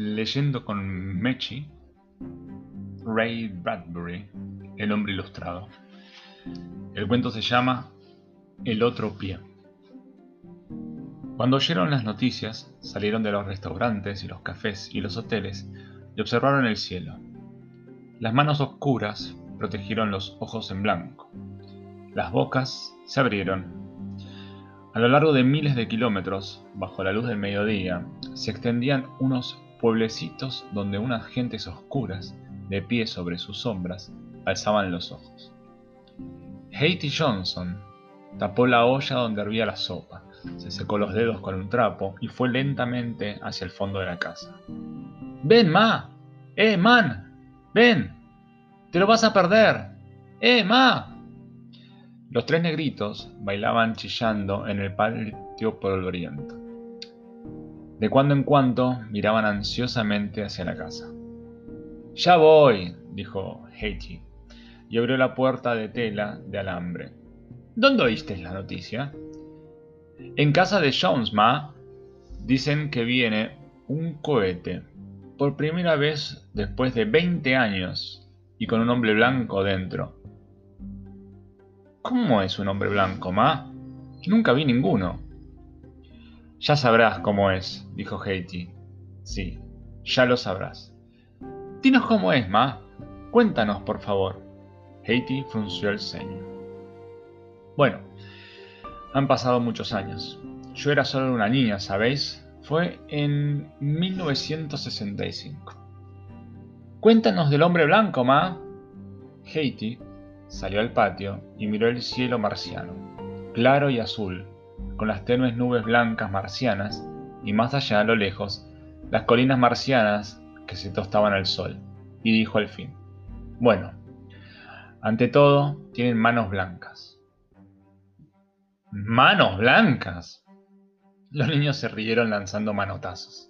leyendo con Mechi, Ray Bradbury, El hombre ilustrado. El cuento se llama El otro pie. Cuando oyeron las noticias, salieron de los restaurantes y los cafés y los hoteles y observaron el cielo. Las manos oscuras protegieron los ojos en blanco. Las bocas se abrieron. A lo largo de miles de kilómetros, bajo la luz del mediodía, se extendían unos pueblecitos donde unas gentes oscuras, de pie sobre sus sombras, alzaban los ojos. Haiti Johnson tapó la olla donde hervía la sopa, se secó los dedos con un trapo y fue lentamente hacia el fondo de la casa. ¡Ven, Ma! ¡Eh, man! ¡Ven! ¡Te lo vas a perder! ¡Eh, Ma! Los tres negritos bailaban chillando en el patio polvoriento. De cuando en cuando miraban ansiosamente hacia la casa. Ya voy, dijo Haiti, y abrió la puerta de tela de alambre. ¿Dónde oíste la noticia? En casa de Jones, ma. Dicen que viene un cohete, por primera vez después de 20 años, y con un hombre blanco dentro. ¿Cómo es un hombre blanco, ma? Nunca vi ninguno. Ya sabrás cómo es, dijo Haiti. Sí, ya lo sabrás. Dinos cómo es, Ma. Cuéntanos, por favor. Haiti frunció el ceño. Bueno, han pasado muchos años. Yo era solo una niña, ¿sabéis? Fue en 1965. Cuéntanos del hombre blanco, Ma. Haiti salió al patio y miró el cielo marciano, claro y azul, con las tenues nubes blancas marcianas y más allá a lo lejos las colinas marcianas que se tostaban al sol, y dijo al fin, bueno, ante todo tienen manos blancas. ¿Manos blancas? Los niños se rieron lanzando manotazos.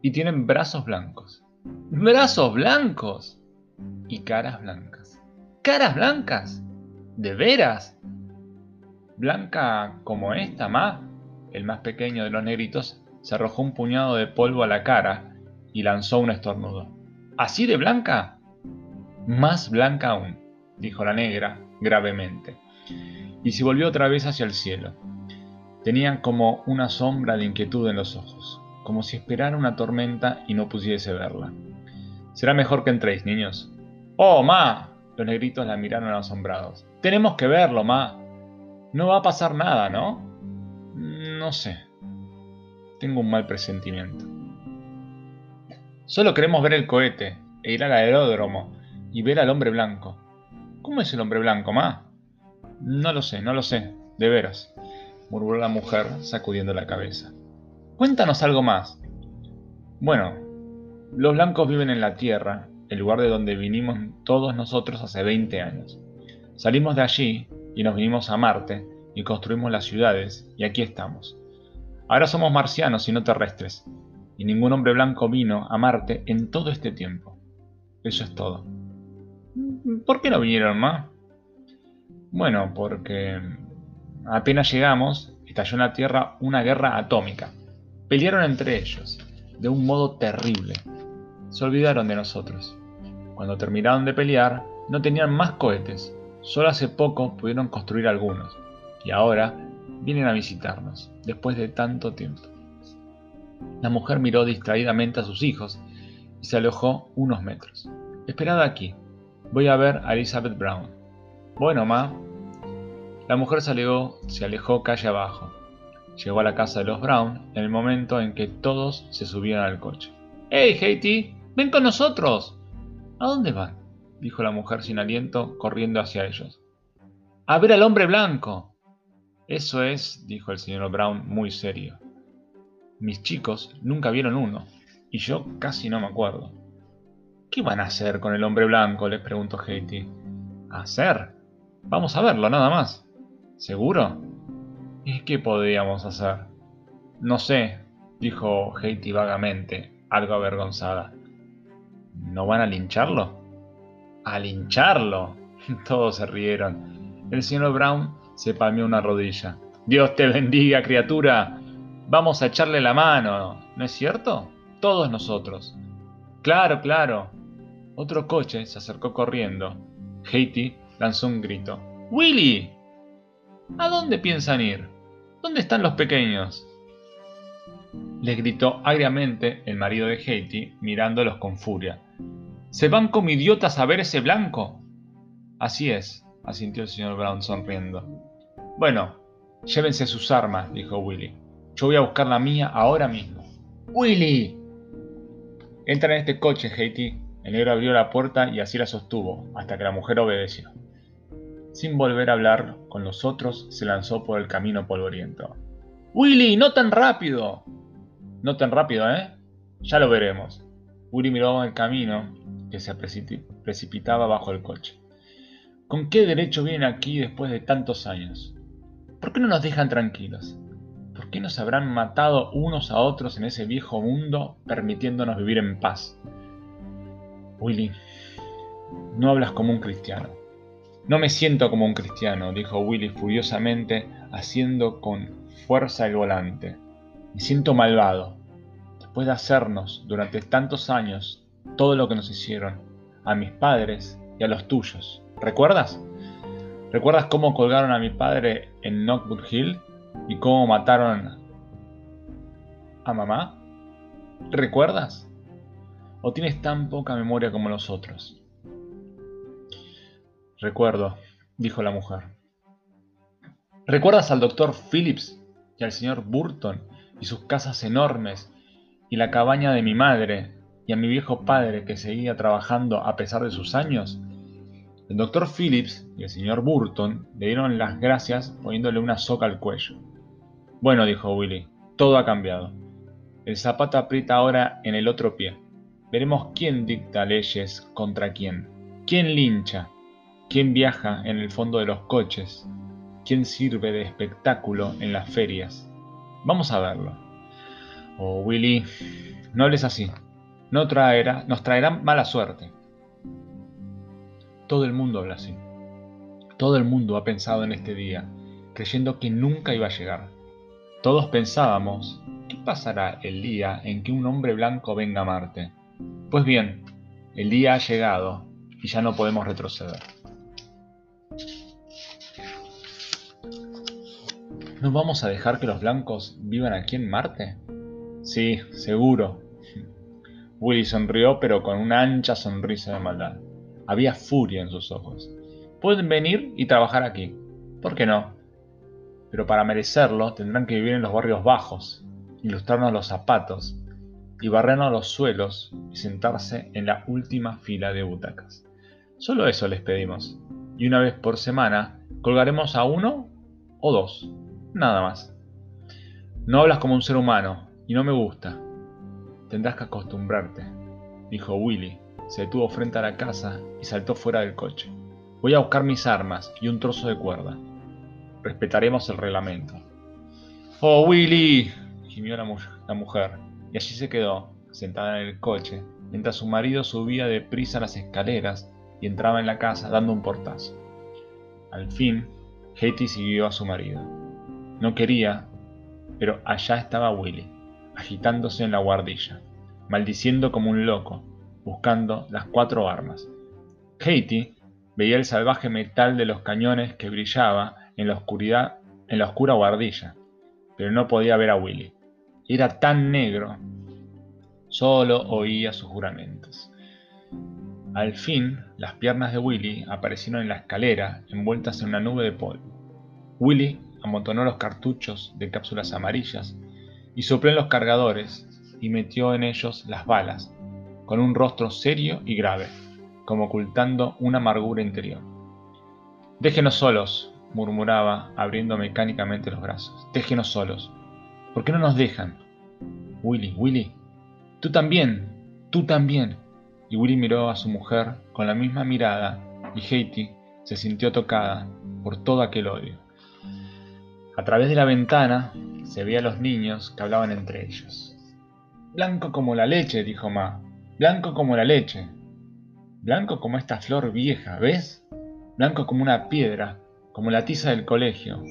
Y tienen brazos blancos. ¿Brazos blancos? Y caras blancas. ¿Caras blancas? ¿De veras? Blanca como esta, ma. El más pequeño de los negritos se arrojó un puñado de polvo a la cara y lanzó un estornudo. ¿Así de blanca? Más blanca aún, dijo la negra gravemente, y se volvió otra vez hacia el cielo. Tenía como una sombra de inquietud en los ojos, como si esperara una tormenta y no pudiese verla. Será mejor que entréis, niños. ¡Oh, ma! Los negritos la miraron asombrados. Tenemos que verlo, ma. No va a pasar nada, ¿no? No sé. Tengo un mal presentimiento. Solo queremos ver el cohete e ir al aeródromo y ver al hombre blanco. ¿Cómo es el hombre blanco, ma? No lo sé, no lo sé, de veras, murmuró la mujer sacudiendo la cabeza. Cuéntanos algo más. Bueno, los blancos viven en la Tierra, el lugar de donde vinimos todos nosotros hace 20 años. Salimos de allí y nos vinimos a Marte y construimos las ciudades y aquí estamos. Ahora somos marcianos y no terrestres, y ningún hombre blanco vino a Marte en todo este tiempo. Eso es todo. ¿Por qué no vinieron más? Bueno, porque apenas llegamos, estalló en la Tierra una guerra atómica. Pelearon entre ellos, de un modo terrible. Se olvidaron de nosotros. Cuando terminaron de pelear, no tenían más cohetes, Solo hace poco pudieron construir algunos, y ahora vienen a visitarnos, después de tanto tiempo. La mujer miró distraídamente a sus hijos y se alejó unos metros. Esperad aquí, voy a ver a Elizabeth Brown. Bueno, ma. La mujer se alejó, se alejó calle abajo. Llegó a la casa de los Brown en el momento en que todos se subieron al coche. ¡Hey, Haiti! ¡Ven con nosotros! ¿A dónde van? Dijo la mujer sin aliento, corriendo hacia ellos. ¡A ver al hombre blanco! Eso es, dijo el señor Brown muy serio. Mis chicos nunca vieron uno, y yo casi no me acuerdo. ¿Qué van a hacer con el hombre blanco? les preguntó Haiti. ¿Hacer? Vamos a verlo, nada más. ¿Seguro? ¿Y qué podríamos hacer? No sé, dijo Haiti vagamente, algo avergonzada. ¿No van a lincharlo? A lincharlo. Todos se rieron. El señor Brown se palmeó una rodilla. Dios te bendiga, criatura. Vamos a echarle la mano, ¿no es cierto? todos nosotros. Claro, claro. Otro coche se acercó corriendo. Haiti lanzó un grito. ¡Willy! ¿A dónde piensan ir? ¿Dónde están los pequeños? Les gritó agriamente el marido de Haiti, mirándolos con furia. ¿Se van como idiotas a ver ese blanco? Así es, asintió el señor Brown sonriendo. Bueno, llévense sus armas, dijo Willy. Yo voy a buscar la mía ahora mismo. ¡Willy! Entra en este coche, Haiti. El negro abrió la puerta y así la sostuvo, hasta que la mujer obedeció. Sin volver a hablar con los otros, se lanzó por el camino polvoriento. ¡Willy, no tan rápido! No tan rápido, ¿eh? Ya lo veremos. Willy miró el camino que se precipitaba bajo el coche. ¿Con qué derecho vienen aquí después de tantos años? ¿Por qué no nos dejan tranquilos? ¿Por qué nos habrán matado unos a otros en ese viejo mundo permitiéndonos vivir en paz? Willy, no hablas como un cristiano. No me siento como un cristiano, dijo Willy furiosamente, haciendo con fuerza el volante. Me siento malvado. Después de hacernos durante tantos años todo lo que nos hicieron, a mis padres y a los tuyos. ¿Recuerdas? ¿Recuerdas cómo colgaron a mi padre en Knockwood Hill y cómo mataron a mamá? ¿Recuerdas? ¿O tienes tan poca memoria como los otros? Recuerdo, dijo la mujer. ¿Recuerdas al doctor Phillips y al señor Burton y sus casas enormes y la cabaña de mi madre y a mi viejo padre que seguía trabajando a pesar de sus años? El doctor Phillips y el señor Burton le dieron las gracias poniéndole una soga al cuello. Bueno, dijo Willy, todo ha cambiado. El zapato aprieta ahora en el otro pie. Veremos quién dicta leyes contra quién, quién lincha, quién viaja en el fondo de los coches, quién sirve de espectáculo en las ferias. Vamos a verlo. Oh, Willy, no hables así traerá, nos traerá mala suerte. Todo el mundo habla así. Todo el mundo ha pensado en este día, creyendo que nunca iba a llegar. Todos pensábamos, ¿qué pasará el día en que un hombre blanco venga a Marte? Pues bien, el día ha llegado y ya no podemos retroceder. ¿No vamos a dejar que los blancos vivan aquí en Marte? Sí, seguro, Willy sonrió, pero con una ancha sonrisa de maldad. Había furia en sus ojos. Pueden venir y trabajar aquí. ¿Por qué no? Pero para merecerlo tendrán que vivir en los barrios bajos, ilustrarnos los zapatos, y barrernos los suelos y sentarse en la última fila de butacas. Solo eso les pedimos. Y una vez por semana colgaremos a uno o dos. Nada más. No hablas como un ser humano, y no me gusta. Tendrás que acostumbrarte, dijo Willy. Se detuvo frente a la casa y saltó fuera del coche. Voy a buscar mis armas y un trozo de cuerda. Respetaremos el reglamento. ¡Oh, Willy! gimió la, la mujer, y allí se quedó, sentada en el coche, mientras su marido subía deprisa las escaleras y entraba en la casa dando un portazo. Al fin, Haiti siguió a su marido. No quería, pero allá estaba Willy agitándose en la guardilla, maldiciendo como un loco, buscando las cuatro armas. Katie veía el salvaje metal de los cañones que brillaba en la oscuridad, en la oscura guardilla, pero no podía ver a Willy. Era tan negro. Solo oía sus juramentos. Al fin, las piernas de Willy aparecieron en la escalera, envueltas en una nube de polvo. Willy amontonó los cartuchos de cápsulas amarillas y sopló en los cargadores y metió en ellos las balas, con un rostro serio y grave, como ocultando una amargura interior. Déjenos solos, murmuraba, abriendo mecánicamente los brazos. Déjenos solos. ¿Por qué no nos dejan? Willy, Willy. Tú también, tú también. Y Willy miró a su mujer con la misma mirada y Haiti se sintió tocada por todo aquel odio. A través de la ventana se veía a los niños que hablaban entre ellos. Blanco como la leche, dijo Ma. Blanco como la leche. Blanco como esta flor vieja, ¿ves? Blanco como una piedra, como la tiza del colegio,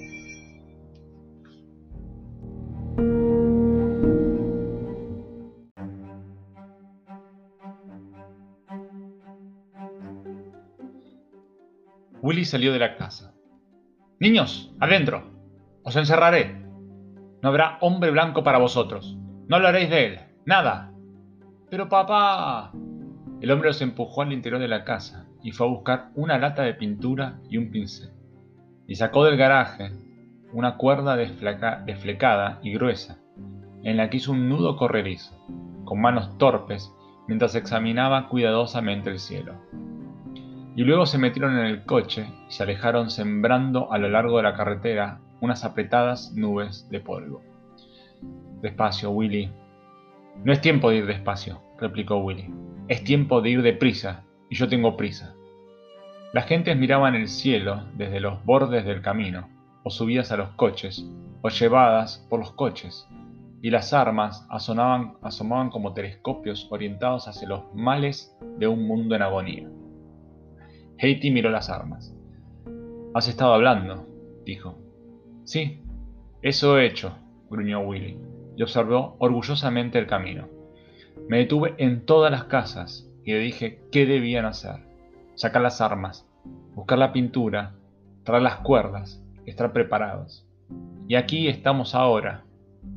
Willy salió de la casa. Niños, adentro. Os encerraré. No habrá hombre blanco para vosotros. No hablaréis de él. Nada. Pero papá. El hombre los empujó al interior de la casa y fue a buscar una lata de pintura y un pincel. Y sacó del garaje una cuerda desflecada y gruesa, en la que hizo un nudo correrizo, con manos torpes, mientras examinaba cuidadosamente el cielo. Y luego se metieron en el coche y se alejaron sembrando a lo largo de la carretera unas apretadas nubes de polvo. Despacio, Willy. No es tiempo de ir despacio, replicó Willy. Es tiempo de ir deprisa, y yo tengo prisa. Las gentes miraban el cielo desde los bordes del camino, o subidas a los coches, o llevadas por los coches, y las armas asomaban, como telescopios orientados hacia los males de un mundo en agonía. Haiti miró las armas. Has estado hablando, dijo. Sí, eso he hecho, gruñó Willy, y observó orgullosamente el camino. Me detuve en todas las casas y le dije qué debían hacer. Sacar las armas, buscar la pintura, traer las cuerdas, estar preparados. Y aquí estamos ahora,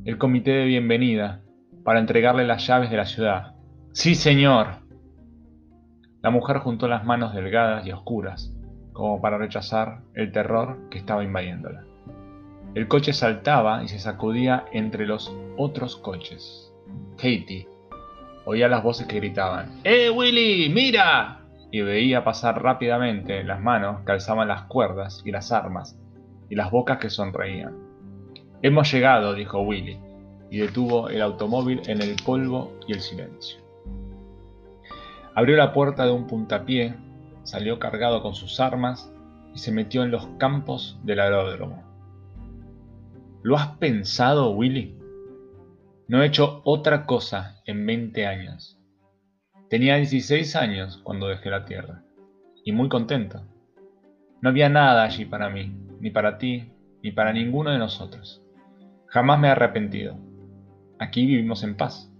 el comité de bienvenida, para entregarle las llaves de la ciudad. Sí, señor. La mujer juntó las manos delgadas y oscuras, como para rechazar el terror que estaba invadiéndola. El coche saltaba y se sacudía entre los otros coches. Katie oía las voces que gritaban, ¡Eh, Willy! ¡Mira! y veía pasar rápidamente las manos que alzaban las cuerdas y las armas, y las bocas que sonreían. Hemos llegado, dijo Willy, y detuvo el automóvil en el polvo y el silencio. Abrió la puerta de un puntapié, salió cargado con sus armas y se metió en los campos del aeródromo. ¿Lo has pensado, Willy? No he hecho otra cosa en 20 años. Tenía 16 años cuando dejé la Tierra, y muy contento. No había nada allí para mí, ni para ti, ni para ninguno de nosotros. Jamás me he arrepentido. Aquí vivimos en paz.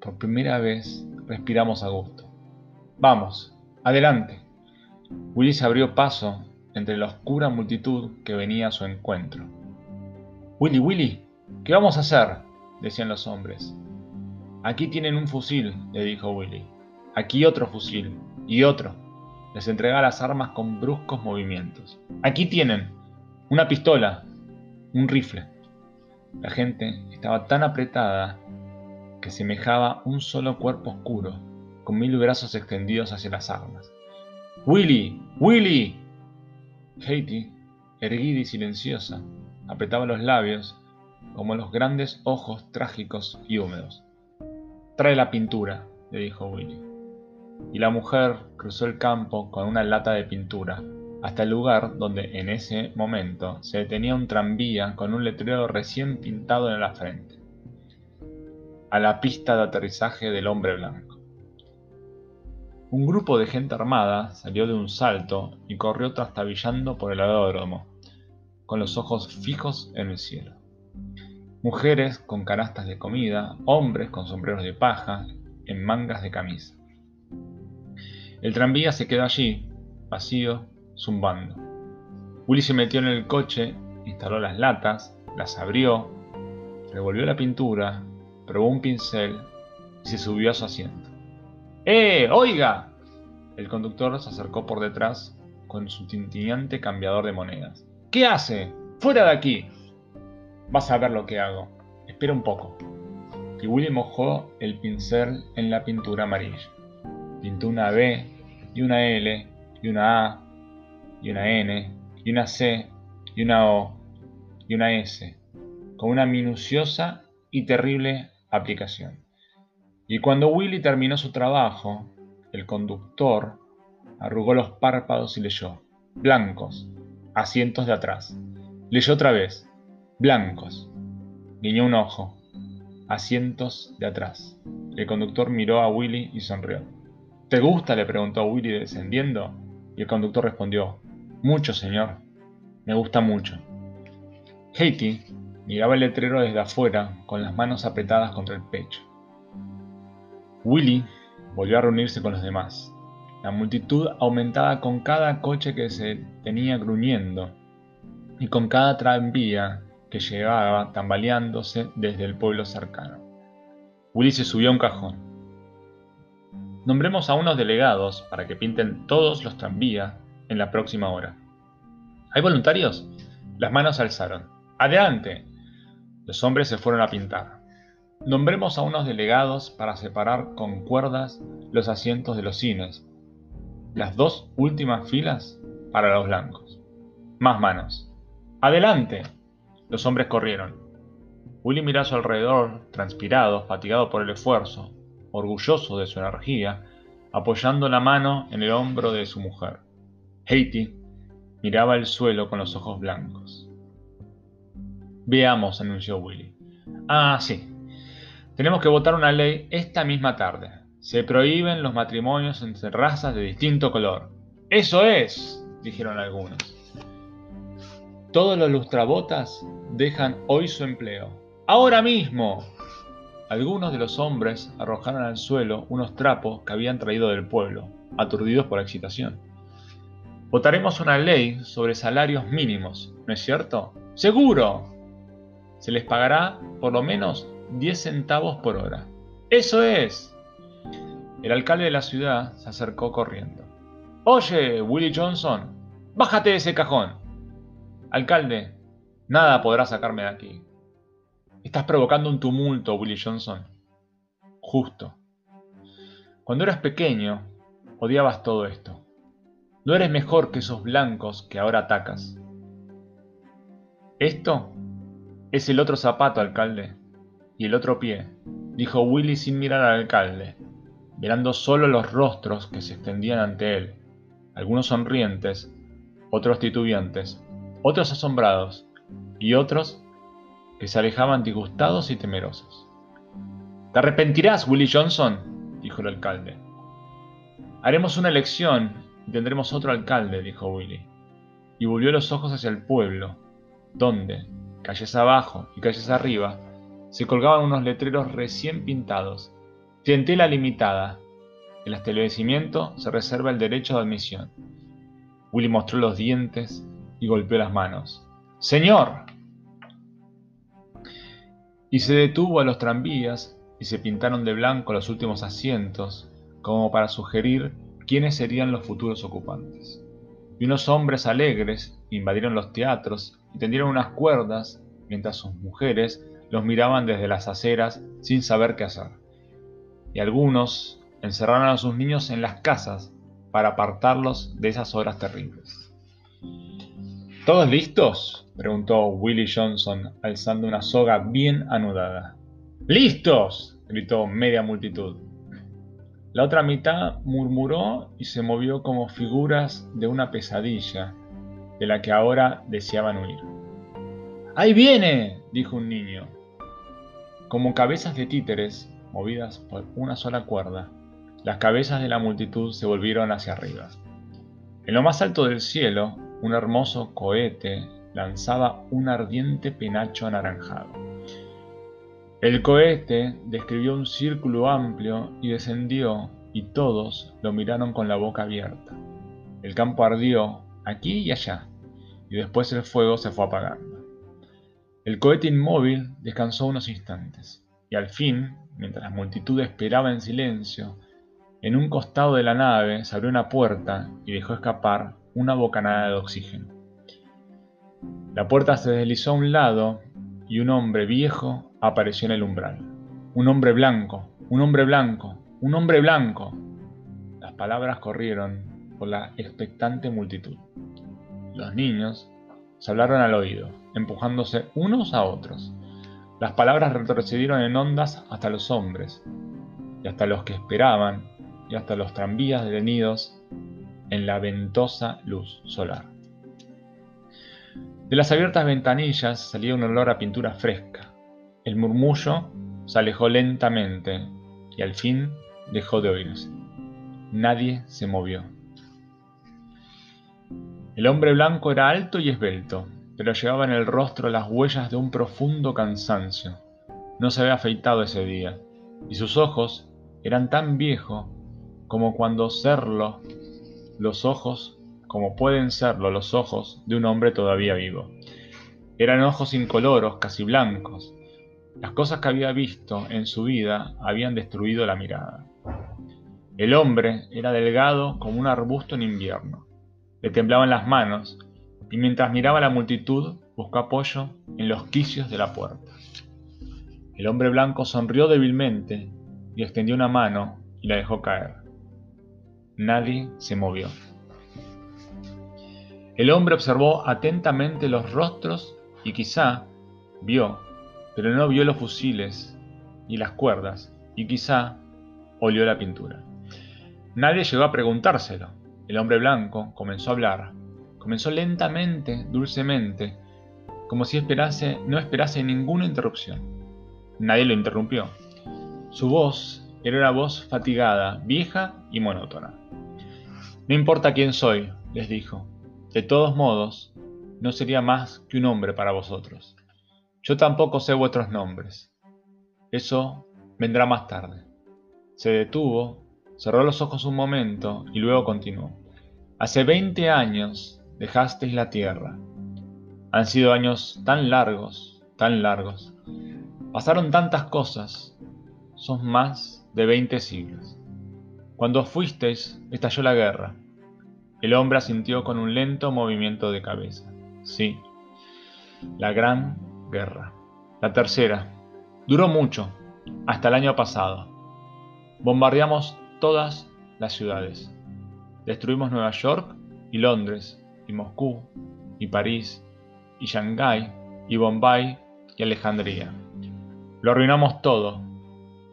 Por primera vez respiramos a gusto. Vamos, adelante. Willy se abrió paso entre la oscura multitud que venía a su encuentro. Willy, Willy, ¿qué vamos a hacer? decían los hombres. Aquí tienen un fusil, le dijo Willy. Aquí otro fusil. Y otro. Les entregaba las armas con bruscos movimientos. Aquí tienen una pistola. Un rifle. La gente estaba tan apretada que semejaba un solo cuerpo oscuro, con mil brazos extendidos hacia las armas. ¡Willy! ¡Willy! Katie, erguida y silenciosa, apretaba los labios como los grandes ojos trágicos y húmedos. Trae la pintura, le dijo Willy. Y la mujer cruzó el campo con una lata de pintura hasta el lugar donde en ese momento se detenía un tranvía con un letrero recién pintado en la frente. A la pista de aterrizaje del hombre blanco. Un grupo de gente armada salió de un salto y corrió trastabillando por el aeródromo, con los ojos fijos en el cielo mujeres con canastas de comida, hombres con sombreros de paja, en mangas de camisa. El tranvía se quedó allí, vacío, zumbando. Willy se metió en el coche, instaló las latas, las abrió, revolvió la pintura, probó un pincel y se subió a su asiento. ¡Eh! ¡Oiga! El conductor se acercó por detrás con su tintineante cambiador de monedas. ¿Qué hace? ¡Fuera de aquí! Vas a ver lo que hago. Espera un poco. Y Willy mojó el pincel en la pintura amarilla. Pintó una B y una L y una A y una N y una C y una O y una S con una minuciosa y terrible aplicación. Y cuando Willy terminó su trabajo, el conductor arrugó los párpados y leyó, blancos, asientos de atrás. Leyó otra vez, Blancos. Guiñó un ojo. Asientos de atrás. El conductor miró a Willy y sonrió. ¿Te gusta? le preguntó Willy descendiendo. Y el conductor respondió, Mucho, señor. Me gusta mucho. Haiti miraba el letrero desde afuera, con las manos apretadas contra el pecho. Willy volvió a reunirse con los demás. La multitud aumentaba con cada coche que se tenía gruñendo y con cada tranvía que llegaba tambaleándose desde el pueblo cercano. Willy se subió a un cajón. Nombremos a unos delegados para que pinten todos los tranvías en la próxima hora. ¿Hay voluntarios? Las manos alzaron. ¡Adelante! Los hombres se fueron a pintar. Nombremos a unos delegados para separar con cuerdas los asientos de los cines. Las dos últimas filas para los blancos. Más manos. ¡Adelante! Los hombres corrieron. Willy miró a su alrededor, transpirado, fatigado por el esfuerzo, orgulloso de su energía, apoyando la mano en el hombro de su mujer. Haiti miraba el suelo con los ojos blancos. Veamos, anunció Willy. Ah, sí. Tenemos que votar una ley esta misma tarde. Se prohíben los matrimonios entre razas de distinto color. Eso es, dijeron algunos. Todos los lustrabotas dejan hoy su empleo. Ahora mismo. Algunos de los hombres arrojaron al suelo unos trapos que habían traído del pueblo, aturdidos por la excitación. Votaremos una ley sobre salarios mínimos, ¿no es cierto? Seguro, se les pagará por lo menos 10 centavos por hora. ¡Eso es! El alcalde de la ciudad se acercó corriendo. Oye, Willie Johnson, bájate de ese cajón. Alcalde, nada podrá sacarme de aquí. Estás provocando un tumulto, Willie Johnson. Justo. Cuando eras pequeño, odiabas todo esto. No eres mejor que esos blancos que ahora atacas. Esto es el otro zapato, alcalde. Y el otro pie, dijo Willy sin mirar al alcalde, mirando solo los rostros que se extendían ante él, algunos sonrientes, otros titubeantes, otros asombrados, y otros que se alejaban disgustados y temerosos. Te arrepentirás, Willy Johnson, dijo el alcalde. Haremos una elección y tendremos otro alcalde, dijo Willy, y volvió los ojos hacia el pueblo, donde, calles abajo y calles arriba, se colgaban unos letreros recién pintados. Clientela limitada. El establecimiento se reserva el derecho de admisión. Willy mostró los dientes y golpeó las manos. ¡Señor! Y se detuvo a los tranvías y se pintaron de blanco los últimos asientos, como para sugerir quiénes serían los futuros ocupantes. Y unos hombres alegres invadieron los teatros y tendieron unas cuerdas mientras sus mujeres los miraban desde las aceras sin saber qué hacer. Y algunos encerraron a sus niños en las casas para apartarlos de esas horas terribles. ¿Todos listos? preguntó Willie Johnson, alzando una soga bien anudada. ¡Listos! gritó media multitud. La otra mitad murmuró y se movió como figuras de una pesadilla, de la que ahora deseaban huir. ¡Ahí viene! dijo un niño. Como cabezas de títeres, movidas por una sola cuerda, las cabezas de la multitud se volvieron hacia arriba. En lo más alto del cielo, un hermoso cohete lanzaba un ardiente penacho anaranjado. El cohete describió un círculo amplio y descendió, y todos lo miraron con la boca abierta. El campo ardió aquí y allá, y después el fuego se fue apagando. El cohete inmóvil descansó unos instantes, y al fin, mientras la multitud esperaba en silencio, en un costado de la nave se abrió una puerta y dejó escapar una bocanada de oxígeno. La puerta se deslizó a un lado y un hombre viejo apareció en el umbral. Un hombre blanco, un hombre blanco, un hombre blanco. Las palabras corrieron por la expectante multitud. Los niños se hablaron al oído, empujándose unos a otros. Las palabras retrocedieron en ondas hasta los hombres, y hasta los que esperaban, y hasta los tranvías detenidos en la ventosa luz solar. De las abiertas ventanillas salía un olor a pintura fresca. El murmullo se alejó lentamente y al fin dejó de oírse. Nadie se movió. El hombre blanco era alto y esbelto, pero llevaba en el rostro las huellas de un profundo cansancio. No se había afeitado ese día, y sus ojos eran tan viejos como cuando serlo los ojos, como pueden serlo los ojos de un hombre todavía vivo. Eran ojos incoloros, casi blancos. Las cosas que había visto en su vida habían destruido la mirada. El hombre era delgado como un arbusto en invierno. Le temblaban las manos y mientras miraba a la multitud buscó apoyo en los quicios de la puerta. El hombre blanco sonrió débilmente y extendió una mano y la dejó caer. Nadie se movió. El hombre observó atentamente los rostros y quizá vio, pero no vio los fusiles y las cuerdas y quizá olió la pintura. Nadie llegó a preguntárselo. El hombre blanco comenzó a hablar. Comenzó lentamente, dulcemente, como si esperase, no esperase ninguna interrupción. Nadie lo interrumpió. Su voz era una voz fatigada, vieja y monótona. No importa quién soy, les dijo. De todos modos, no sería más que un hombre para vosotros. Yo tampoco sé vuestros nombres. Eso vendrá más tarde. Se detuvo, cerró los ojos un momento y luego continuó. Hace veinte años dejasteis la tierra. Han sido años tan largos, tan largos. Pasaron tantas cosas. Son más de veinte siglos. Cuando fuisteis, estalló la guerra. El hombre asintió con un lento movimiento de cabeza. Sí, la gran guerra. La tercera. Duró mucho, hasta el año pasado. Bombardeamos todas las ciudades. Destruimos Nueva York y Londres, y Moscú, y París, y Shanghái, y Bombay, y Alejandría. Lo arruinamos todo,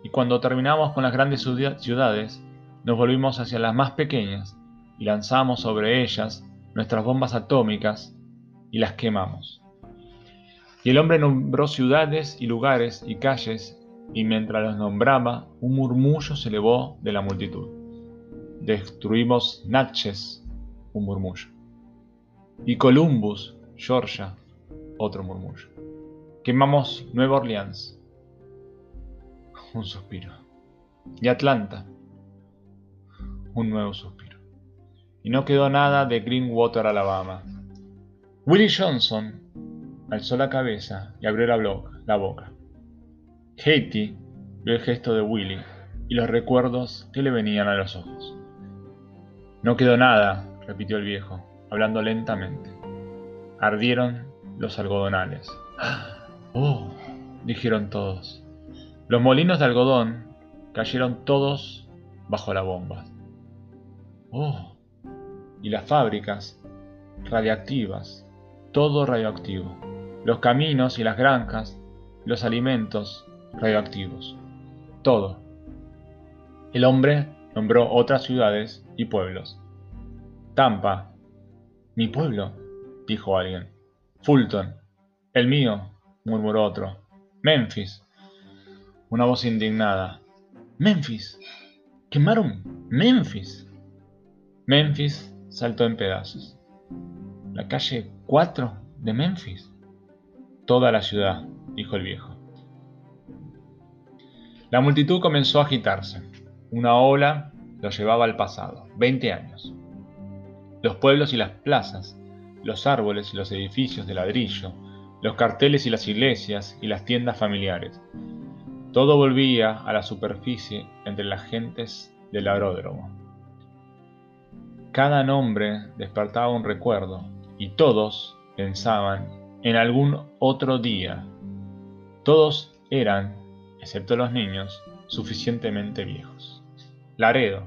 y cuando terminamos con las grandes ciudades, nos volvimos hacia las más pequeñas y lanzamos sobre ellas nuestras bombas atómicas y las quemamos. Y el hombre nombró ciudades y lugares y calles, y mientras los nombraba, un murmullo se elevó de la multitud. Destruimos Natchez, un murmullo. Y Columbus, Georgia, otro murmullo. Quemamos Nueva Orleans, un suspiro. Y Atlanta, un nuevo suspiro. Y no quedó nada de Greenwater, Alabama. Willie Johnson alzó la cabeza y abrió la, boca. Katie vio el gesto de Willie y los recuerdos que le venían a los ojos. No quedó nada, repitió el viejo, hablando lentamente. Ardieron los algodonales. ¡Oh! dijeron todos. Los molinos de algodón cayeron todos bajo la bomba. ¡Oh! Y las fábricas, radiactivas, todo radioactivo. Los caminos y las granjas, los alimentos radioactivos. Todo. El hombre nombró otras ciudades y pueblos. Tampa. Mi pueblo, dijo alguien. Fulton. El mío, murmuró otro. Memphis. Una voz indignada. Memphis. Quemaron Memphis. Memphis saltó en pedazos. La calle 4 de Memphis. Toda la ciudad, dijo el viejo. La multitud comenzó a agitarse. Una ola lo llevaba al pasado, 20 años. Los pueblos y las plazas, los árboles y los edificios de ladrillo, los carteles y las iglesias y las tiendas familiares. Todo volvía a la superficie entre las gentes del aeródromo. Cada nombre despertaba un recuerdo y todos pensaban en algún otro día. Todos eran, excepto los niños, suficientemente viejos. Laredo.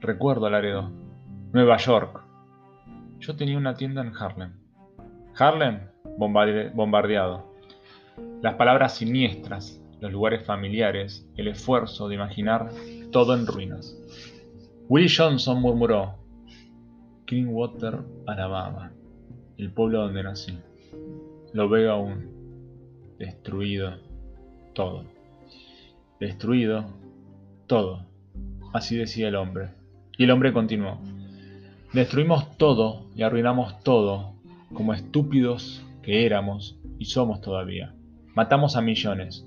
Recuerdo Laredo. Nueva York. Yo tenía una tienda en Harlem. Harlem bombardeado. Las palabras siniestras, los lugares familiares, el esfuerzo de imaginar todo en ruinas. Willie Johnson murmuró, Greenwater, Alabama, el pueblo donde nací. Lo veo aún, destruido, todo. Destruido, todo. Así decía el hombre. Y el hombre continuó. Destruimos todo y arruinamos todo, como estúpidos que éramos y somos todavía. Matamos a millones.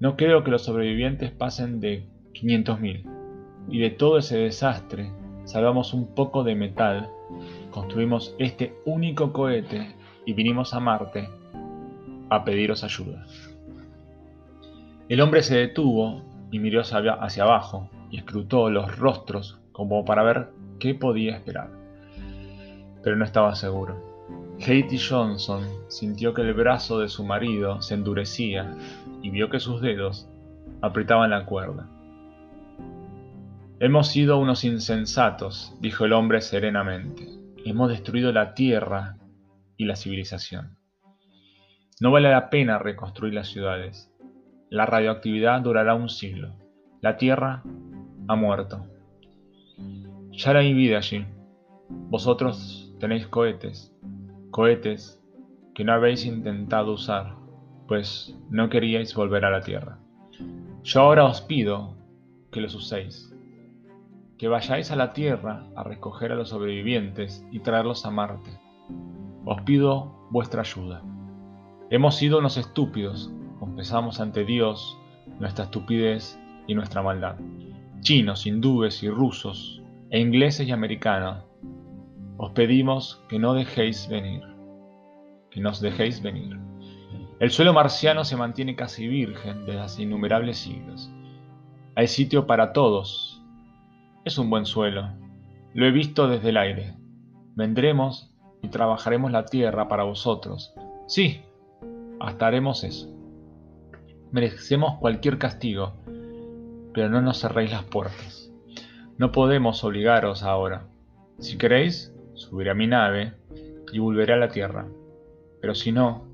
No creo que los sobrevivientes pasen de 500.000. y de todo ese desastre salvamos un poco de metal, construimos este único cohete y vinimos a Marte a pediros ayuda. El hombre se detuvo y miró hacia abajo y escrutó los rostros como para ver qué podía esperar. Pero no estaba seguro. Katie Johnson sintió que el brazo de su marido se endurecía y vio que sus dedos apretaban la cuerda. Hemos sido unos insensatos, dijo el hombre serenamente. Hemos destruido la tierra y la civilización. No vale la pena reconstruir las ciudades. La radioactividad durará un siglo. La tierra ha muerto. Ya no vida allí. Vosotros tenéis cohetes, cohetes que no habéis intentado usar, pues no queríais volver a la Tierra. Yo ahora os pido que los uséis, que vayáis a la Tierra a recoger a los sobrevivientes y traerlos a Marte. Os pido vuestra ayuda. Hemos sido unos estúpidos, confesamos ante Dios nuestra estupidez y nuestra maldad. Chinos, hindúes y rusos, e ingleses y americanos, os pedimos que no dejéis venir, que nos dejéis venir. El suelo marciano se mantiene casi virgen desde hace innumerables siglos. Hay sitio para todos. Es un buen suelo. Lo he visto desde el aire. Vendremos y trabajaremos la tierra para vosotros. Sí, hasta haremos eso. Merecemos cualquier castigo, pero no nos cerréis las puertas. No podemos obligaros ahora. Si queréis, subiré a mi nave y volveré a la tierra. Pero si no,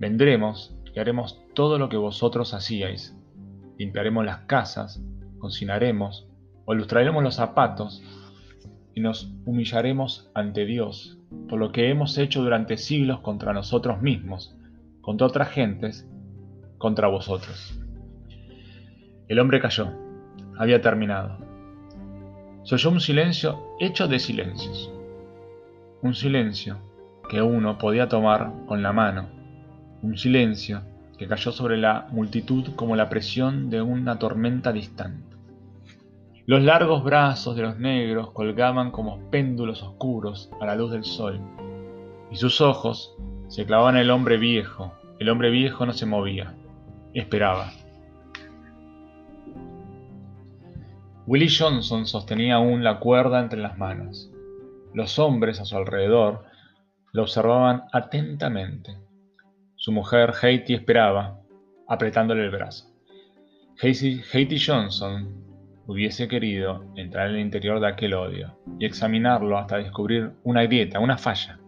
vendremos y haremos todo lo que vosotros hacíais. Limpiaremos las casas, cocinaremos, o lustraremos los zapatos y nos humillaremos ante Dios por lo que hemos hecho durante siglos contra nosotros mismos, contra otras gentes, contra vosotros. El hombre cayó. Había terminado. Se oyó un silencio hecho de silencios un silencio que uno podía tomar con la mano, un silencio que cayó sobre la multitud como la presión de una tormenta distante. Los largos brazos de los negros colgaban como péndulos oscuros a la luz del sol, y sus ojos se clavaban en el hombre viejo. El hombre viejo no se movía, esperaba. Willie Johnson sostenía aún la cuerda entre las manos. Los hombres a su alrededor lo observaban atentamente. Su mujer Haiti esperaba, apretándole el brazo. Haiti Johnson hubiese querido entrar en el interior de aquel odio y examinarlo hasta descubrir una grieta, una falla.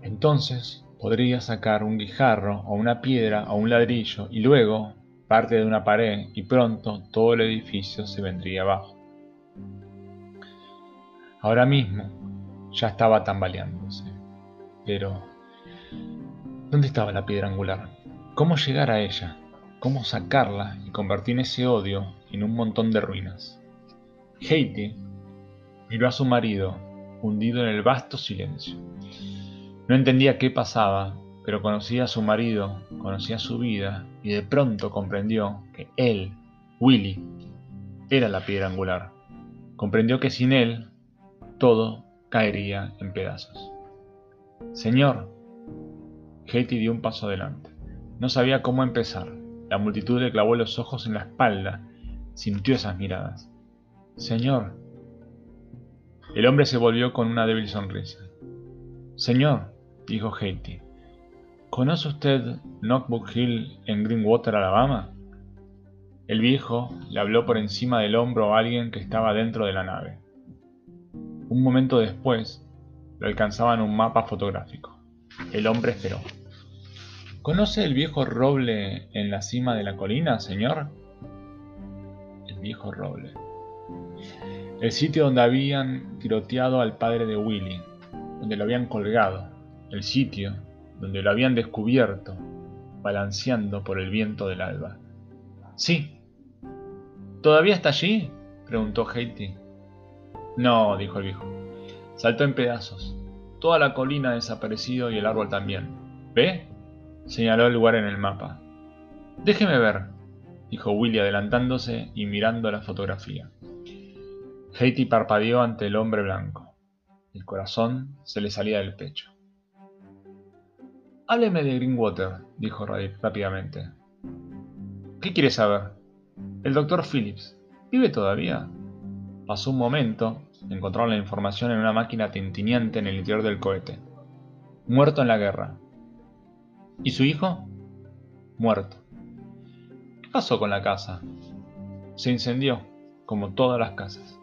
Entonces podría sacar un guijarro o una piedra o un ladrillo y luego parte de una pared y pronto todo el edificio se vendría abajo. Ahora mismo ya estaba tambaleándose. Pero, ¿dónde estaba la piedra angular? ¿Cómo llegar a ella? ¿Cómo sacarla y convertir ese odio en un montón de ruinas? Haiti miró a su marido, hundido en el vasto silencio. No entendía qué pasaba, pero conocía a su marido, conocía su vida y de pronto comprendió que él, Willy, era la piedra angular. Comprendió que sin él todo caería en pedazos. Señor, Haiti dio un paso adelante. No sabía cómo empezar. La multitud le clavó los ojos en la espalda. Sintió esas miradas. Señor. El hombre se volvió con una débil sonrisa. Señor, dijo Haiti, ¿conoce usted Knockbook Hill en Greenwater, Alabama? El viejo le habló por encima del hombro a alguien que estaba dentro de la nave. Un momento después, lo alcanzaba en un mapa fotográfico. El hombre esperó. ¿Conoce el viejo roble en la cima de la colina, señor? El viejo roble. El sitio donde habían tiroteado al padre de Willy, donde lo habían colgado. El sitio donde lo habían descubierto, balanceando por el viento del alba. Sí. ¿Todavía está allí? preguntó Haiti. No, dijo el viejo. Saltó en pedazos. Toda la colina ha desaparecido y el árbol también. ¿Ve? Señaló el lugar en el mapa. Déjeme ver. dijo Willy adelantándose y mirando la fotografía. Haiti parpadeó ante el hombre blanco. El corazón se le salía del pecho. Hábleme de Greenwater, dijo rápidamente. ¿Qué quiere saber? El doctor Phillips. ¿Vive todavía? Pasó un momento, encontraron la información en una máquina tintineante en el interior del cohete. Muerto en la guerra. ¿Y su hijo? Muerto. ¿Qué pasó con la casa? Se incendió, como todas las casas.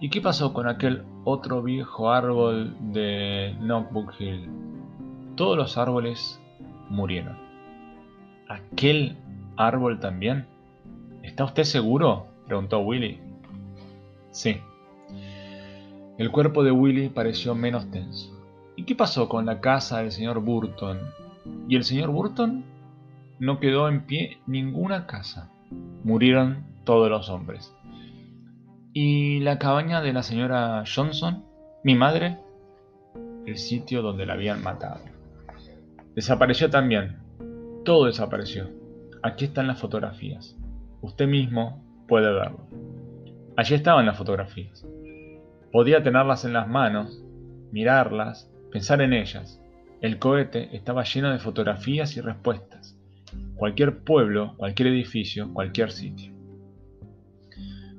¿Y qué pasó con aquel otro viejo árbol de Knockbook Hill? Todos los árboles murieron. ¿Aquel árbol también? ¿Está usted seguro? preguntó Willy. Sí. El cuerpo de Willy pareció menos tenso. ¿Y qué pasó con la casa del señor Burton? ¿Y el señor Burton? No quedó en pie ninguna casa. Murieron todos los hombres. ¿Y la cabaña de la señora Johnson? ¿Mi madre? El sitio donde la habían matado. Desapareció también. Todo desapareció. Aquí están las fotografías. Usted mismo puede verlo. Allí estaban las fotografías. Podía tenerlas en las manos, mirarlas, pensar en ellas. El cohete estaba lleno de fotografías y respuestas. Cualquier pueblo, cualquier edificio, cualquier sitio.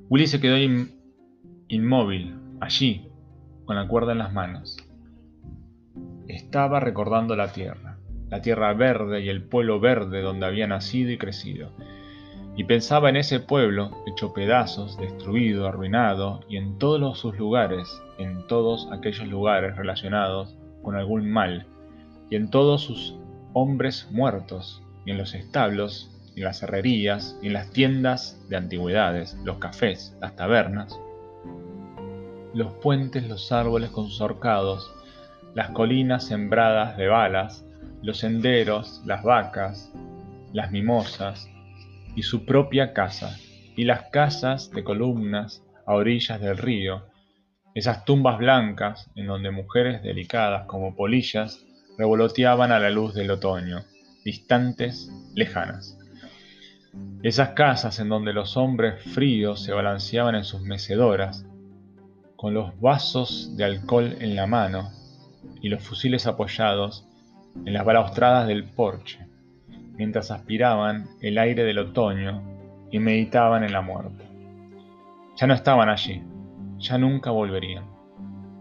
Willy se quedó inmóvil, allí, con la cuerda en las manos. Estaba recordando la tierra, la tierra verde y el pueblo verde donde había nacido y crecido. Y pensaba en ese pueblo hecho pedazos, destruido, arruinado, y en todos sus lugares, en todos aquellos lugares relacionados con algún mal, y en todos sus hombres muertos, y en los establos, y en las herrerías, y en las tiendas de antigüedades, los cafés, las tabernas, los puentes, los árboles con sus las colinas sembradas de balas, los senderos, las vacas, las mimosas, y su propia casa, y las casas de columnas a orillas del río, esas tumbas blancas en donde mujeres delicadas como polillas revoloteaban a la luz del otoño, distantes, lejanas. Esas casas en donde los hombres fríos se balanceaban en sus mecedoras, con los vasos de alcohol en la mano y los fusiles apoyados en las balaustradas del porche, mientras aspiraban el aire del otoño y meditaban en la muerte. Ya no estaban allí, ya nunca volverían.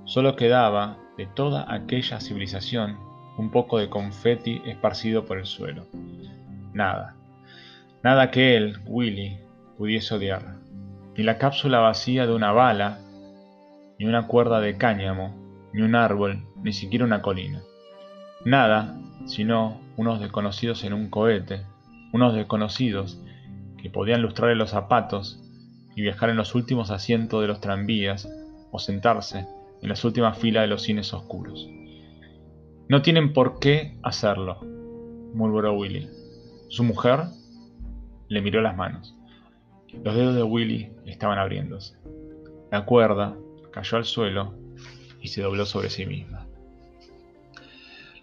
Solo quedaba de toda aquella civilización un poco de confeti esparcido por el suelo. Nada. Nada que él, Willy, pudiese odiar. Ni la cápsula vacía de una bala, ni una cuerda de cáñamo, ni un árbol, ni siquiera una colina. Nada, sino unos desconocidos en un cohete, unos desconocidos que podían lustrarle los zapatos y viajar en los últimos asientos de los tranvías o sentarse en las últimas filas de los cines oscuros. No tienen por qué hacerlo, murmuró Willy. Su mujer le miró las manos. Los dedos de Willy estaban abriéndose. La cuerda cayó al suelo y se dobló sobre sí misma.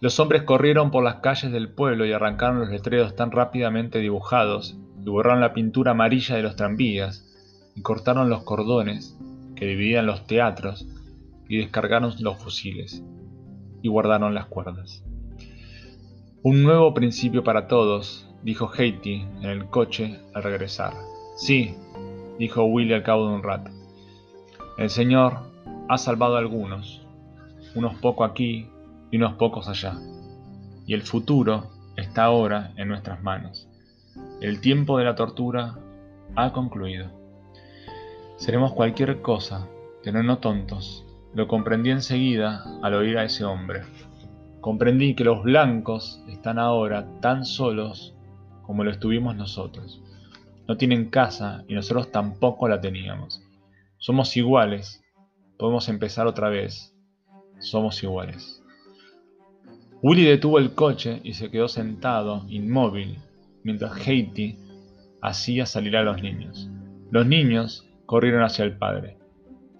Los hombres corrieron por las calles del pueblo y arrancaron los letreros tan rápidamente dibujados y borraron la pintura amarilla de los tranvías y cortaron los cordones que dividían los teatros y descargaron los fusiles y guardaron las cuerdas. Un nuevo principio para todos, dijo Haiti en el coche al regresar. Sí, dijo Willy al cabo de un rato. El Señor ha salvado a algunos, unos pocos aquí y unos pocos allá. Y el futuro está ahora en nuestras manos. El tiempo de la tortura ha concluido. Seremos cualquier cosa, pero no tontos. Lo comprendí enseguida al oír a ese hombre. Comprendí que los blancos están ahora tan solos como lo estuvimos nosotros. No tienen casa y nosotros tampoco la teníamos. Somos iguales. Podemos empezar otra vez. Somos iguales. Willy detuvo el coche y se quedó sentado, inmóvil, mientras Haiti hacía salir a los niños. Los niños corrieron hacia el padre.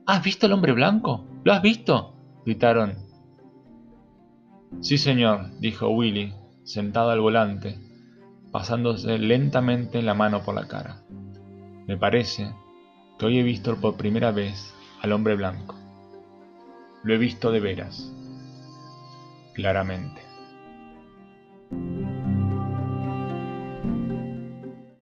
¿Has visto al hombre blanco? ¿Lo has visto? gritaron. Sí, señor, dijo Willy, sentado al volante, pasándose lentamente la mano por la cara. Me parece que hoy he visto por primera vez al hombre blanco. Lo he visto de veras, claramente.